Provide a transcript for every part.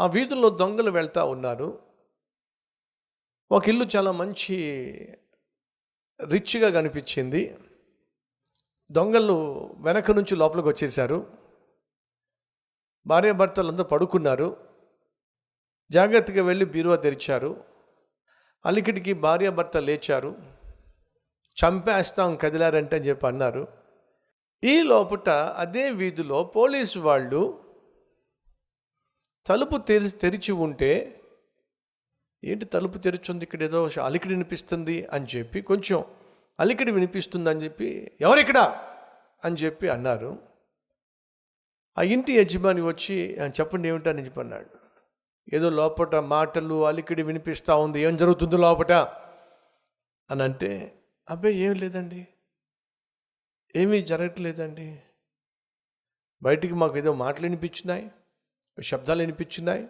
ఆ వీధుల్లో దొంగలు వెళ్తూ ఉన్నారు. ఒక ఇల్లు చాలా మంచి రిచ్గా కనిపించింది. దొంగలు వెనక నుంచి లోపలికి వచ్చేసారు భార్యాభర్తలు అందరూ పడుకున్నారు. జాగ్రత్తగా వెళ్ళి బీరువా తెరిచారు. అలికిడికి భార్యాభర్త లేచారు. చంపేస్తాం కదిలారంటే అని చెప్పి అన్నారు. ఈ లోపట అదే వీధిలో పోలీసు వాళ్ళు తలుపు తెరి తెరిచి ఉంటే ఏంటి తలుపు తెరిచింది ఇక్కడ ఏదో అలికిడి వినిపిస్తుంది అని చెప్పి కొంచెం అలికిడి వినిపిస్తుంది అని చెప్పి ఎవరిక్కడ? అని చెప్పి అన్నారు. ఆ ఇంటి యజమాని వచ్చి చెప్పండి చెప్పండి ఏమిటని చెప్పి అన్నాడు. ఏదో లోపట మాటలు అలికిడి వినిపిస్తూ ఉంది. ఏం జరుగుతుంది లోపట? అని అంటే అబ్బాయి ఏం లేదండి. ఏమీ జరగట్లేదండి. బయటికి మాకు ఏదో మాటలు వినిపించినాయి. శబ్దాలు వినిపించినాయి.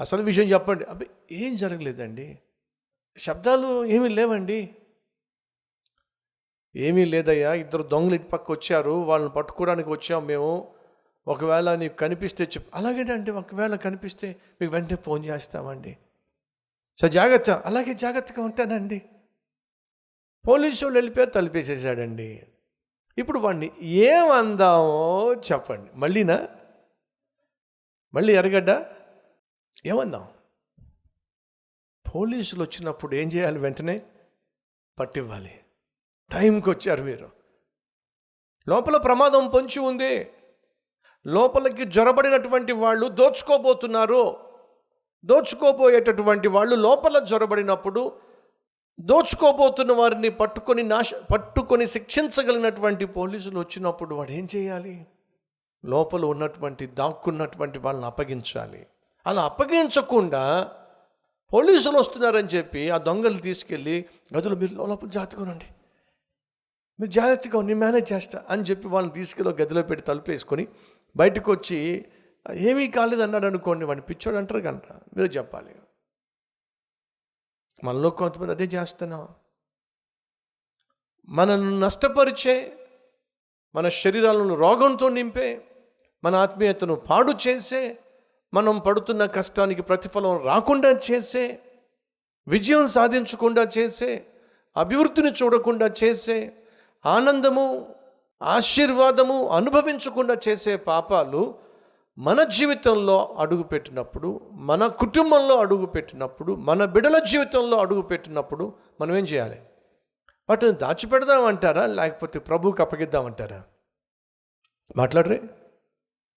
అసలు విషయం చెప్పండి. అబ్బాయి ఏం జరగలేదండి? శబ్దాలు ఏమీ లేవండి. ఏమీ లేదయ్యా ఇద్దరు దొంగలు ఇటు పక్క వచ్చారు వాళ్ళని పట్టుకోవడానికి వచ్చాం మేము. ఒకవేళ నీకు కనిపిస్తే చెప్పు. అలాగేనండి ఒకవేళ కనిపిస్తే మీకు వెంటనే ఫోన్ చేస్తామండి. సో జాగ్రత్త. అలాగే జాగ్రత్తగా ఉంటానండి. పోలీసు వాళ్ళు వెళ్ళిపోయారు తలిపేసేసాడండి ఇప్పుడు వాడిని ఏమందామో చెప్పండి. మళ్ళీనా? మళ్ళీ ఎరగడ్డ ఏమందాం? పోలీసులు వచ్చినప్పుడు ఏం చేయాలి వెంటనే? పట్టివ్వాలి. టైంకి వచ్చారు మీరు లోపల ప్రమాదం పొంచి ఉంది. లోపలికి జొరబడినటువంటి వాళ్ళు దోచుకోబోతున్నారు. దోచుకోబోయేటటువంటి వాళ్ళు లోపల జొరబడినప్పుడు దోచుకోబోతున్న వారిని పట్టుకొని నాశ పట్టుకొని శిక్షించగలిగినటువంటి పోలీసులు వచ్చినప్పుడు వాడు ఏం చేయాలి? లోపల ఉన్నటువంటి దాక్కున్నటువంటి వాళ్ళని అప్పగించాలి. అలా అప్పగించకుండా పోలీసులు వస్తున్నారని చెప్పి ఆ దొంగలు తీసుకెళ్ళి గదులు మీరు లోపల జాగ్రత్తగా మీరు జాగ్రత్తగా నేను మేనేజ్ చేస్తా అని చెప్పి వాళ్ళని తీసుకెళ్ళి గదిలో పెట్టి తలుపేసుకొని బయటకు వచ్చి ఏమీ కాలేదు అన్నాడు అనుకోండి వాడిని పిచ్చోడు అంటారు కంట మీరు చెప్పాలి. మనలో కొంతమంది అదే చేస్తున్నాం మనల్ని నష్టపరిచే మన శరీరాలను రోగంతో నింపే మన ఆత్మీయతను పాడు చేసే మనం పడుతున్న కష్టానికి ప్రతిఫలం రాకుండా చేసే విజయం సాధించకుండా చేసే అభివృద్ధిని చూడకుండా చేసే ఆనందము ఆశీర్వాదము అనుభవించకుండా చేసే పాపాలు మన జీవితంలో అడుగుపెట్టినప్పుడు మన కుటుంబంలో అడుగు పెట్టినప్పుడు మన బిడల జీవితంలో అడుగుపెట్టినప్పుడు మనం ఏం చేయాలి? వాటిని దాచిపెడదామంటారా? లేకపోతే ప్రభువుకి అప్పగిద్దామంటారా? మాట్లాడరే.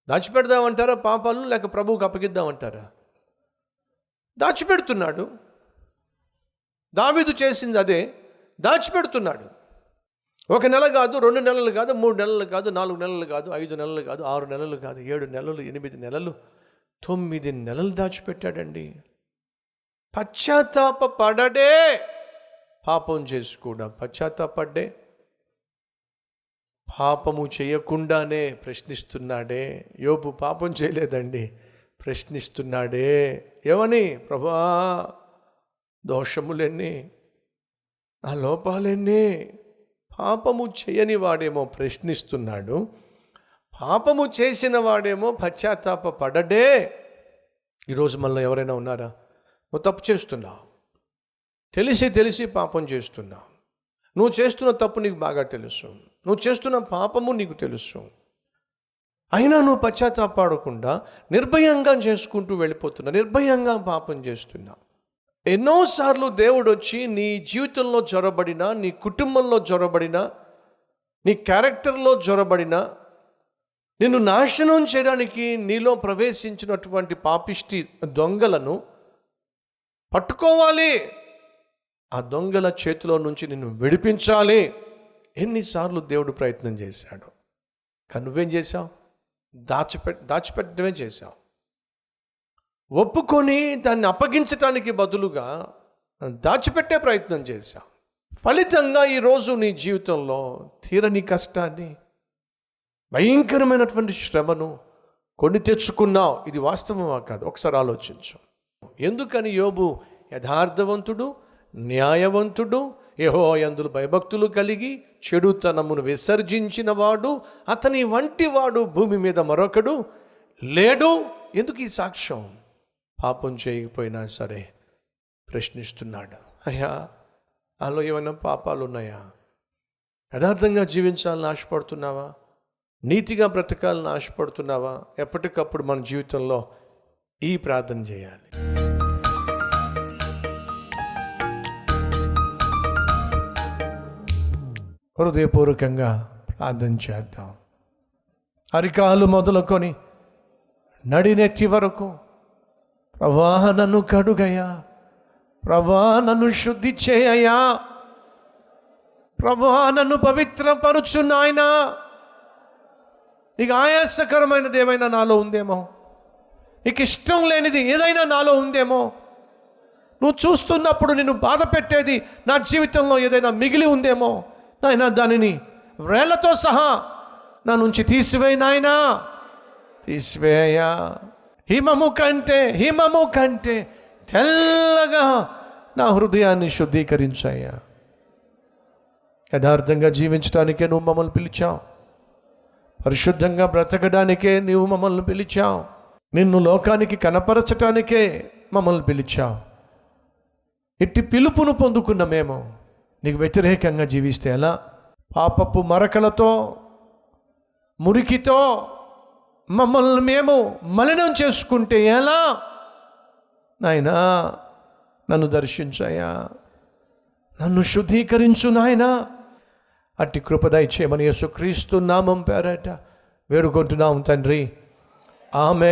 దాచిపెడదామంటారా పాపాలు లేక ప్రభువుకి అప్పగిద్దామంటారా? దాచిపెడుతున్నాడు. దావీదు చేసింది అదే. దాచిపెడుతున్నాడు. ఒక నెల కాదు రెండు నెలలు కాదు మూడు నెలలు కాదు నాలుగు నెలలు కాదు ఐదు నెలలు కాదు ఆరు నెలలు కాదు ఏడు నెలలు ఎనిమిది నెలలు తొమ్మిది నెలలు దాచిపెట్టాడండి. పశ్చాత్తాప పడడే పాపం చేసుకోవడం పశ్చాత్తాపడ్డే. పాపము చేయకుండానే ప్రశ్నిస్తున్నాడే. యోపు పాపం చేయలేదండి. ప్రశ్నిస్తున్నాడే. ఏమని? ప్రభా దోషములెన్ని? నా లోపాలెన్ని? పాపము చేయని వాడేమో ప్రశ్నిస్తున్నాడు. పాపము చేసిన వాడేమో పశ్చాత్తాప పడడే ఈరోజు మనలో ఎవరైనా ఉన్నారా? నువ్వు తప్పు చేస్తున్నావు. తెలిసి తెలిసి పాపం చేస్తున్నావు నువ్వు చేస్తున్న తప్పు నీకు బాగా తెలుసు. నువ్వు చేస్తున్న పాపము నీకు తెలుసు. అయినా నువ్వు పశ్చాత్తాపాడకుండా నిర్భయంగా చేసుకుంటూ వెళ్ళిపోతున్నా. నిర్భయంగా పాపం చేస్తున్నా. ఎన్నోసార్లు దేవుడు వచ్చి నీ జీవితంలో జ్వరబడిన నీ కుటుంబంలో జ్వరబడిన నీ క్యారెక్టర్లో జ్వరబడిన నిన్ను నాశనం చేయడానికి నీలో ప్రవేశించినటువంటి పాపిష్టి దొంగలను పట్టుకోవాలి. ఆ దొంగల చేతిలో నుంచి నిన్ను విడిపించాలి. ఎన్నిసార్లు దేవుడు ప్రయత్నం చేశాడు. కానీ నువ్వేం చేశావు? దాచిపె దాచిపెట్టడమే చేశావు. ఒప్పుకొని దాన్ని అప్పగించటానికి బదులుగా దాచిపెట్టే ప్రయత్నం చేశావు. ఫలితంగా ఈరోజు నీ జీవితంలో తీరని కష్టాన్ని భయంకరమైనటువంటి శ్రమను కొన్ని తెచ్చుకున్నావు. ఇది వాస్తవమా కాదు? ఒకసారి ఆలోచించు. ఎందుకని యోబు యథార్థవంతుడు? న్యాయవంతుడు యహో అందులు భయభక్తులు కలిగి చెడుతనమును విసర్జించిన వాడు అతని వంటి వాడు భూమి మీద మరొకడు లేడు. ఎందుకు ఈ సాక్ష్యం? పాపం చేయకపోయినా సరే ప్రశ్నిస్తున్నాడు. అయ్యా నాలో ఏమైనా పాపాలు ఉన్నాయా? యథార్థంగా జీవించాలని ఆశపడుతున్నావా? నీతిగా బ్రతకాలని ఆశపడుతున్నావా? ఎప్పటికప్పుడు మన జీవితంలో ఈ ప్రార్థన చేయాలి. హృదయపూర్వకంగా ప్రార్థన చేద్దాం. అరికాలు మొదలుకొని నడినెత్తి వరకు ప్రభా నన్ను కడుగయ్యా. ప్రభా నన్ను శుద్ధి చేయయా ప్రభా నన్ను పవిత్రపరుచు నాయనా. నీకు ఆయాసకరమైనది ఏమైనా నాలో ఉందేమో? నీకు ఇష్టం లేనిది ఏదైనా నాలో ఉందేమో? నువ్వు చూస్తున్నప్పుడు నిన్ను బాధ పెట్టేది నా జీవితంలో ఏదైనా మిగిలి ఉందేమో? నాయన దానిని వ్రేళ్ళతో సహా నా నుంచి తీసివేయి నాయనా. తీసివేయా హిమము కంటే హిమము కంటే తెల్లగా నా హృదయాన్ని శుద్ధీకరించాయా యథార్థంగా జీవించడానికే నువ్వు మమ్మల్ని పిలిచావు. పరిశుద్ధంగా బ్రతకడానికే నీవు మమ్మల్ని పిలిచావు. నిన్ను లోకానికి కనపరచటానికే మమ్మల్ని పిలిచావు. ఇట్టి పిలుపును పొందుకున్న మేము నీకు వ్యతిరేకంగా జీవిస్తే ఎలా? పాపపు మరకలతో మురికితో మమ్మల్ని మేము మలినం చేసుకుంటే ఎలా? నాయనా నన్ను దర్శించాయా నన్ను శుద్ధీకరించు నాయనా. అట్టి కృపదయ చేయమని యేసుక్రీస్తు నామం పేరట వేడుకుంటున్నాం తండ్రి. ఆమె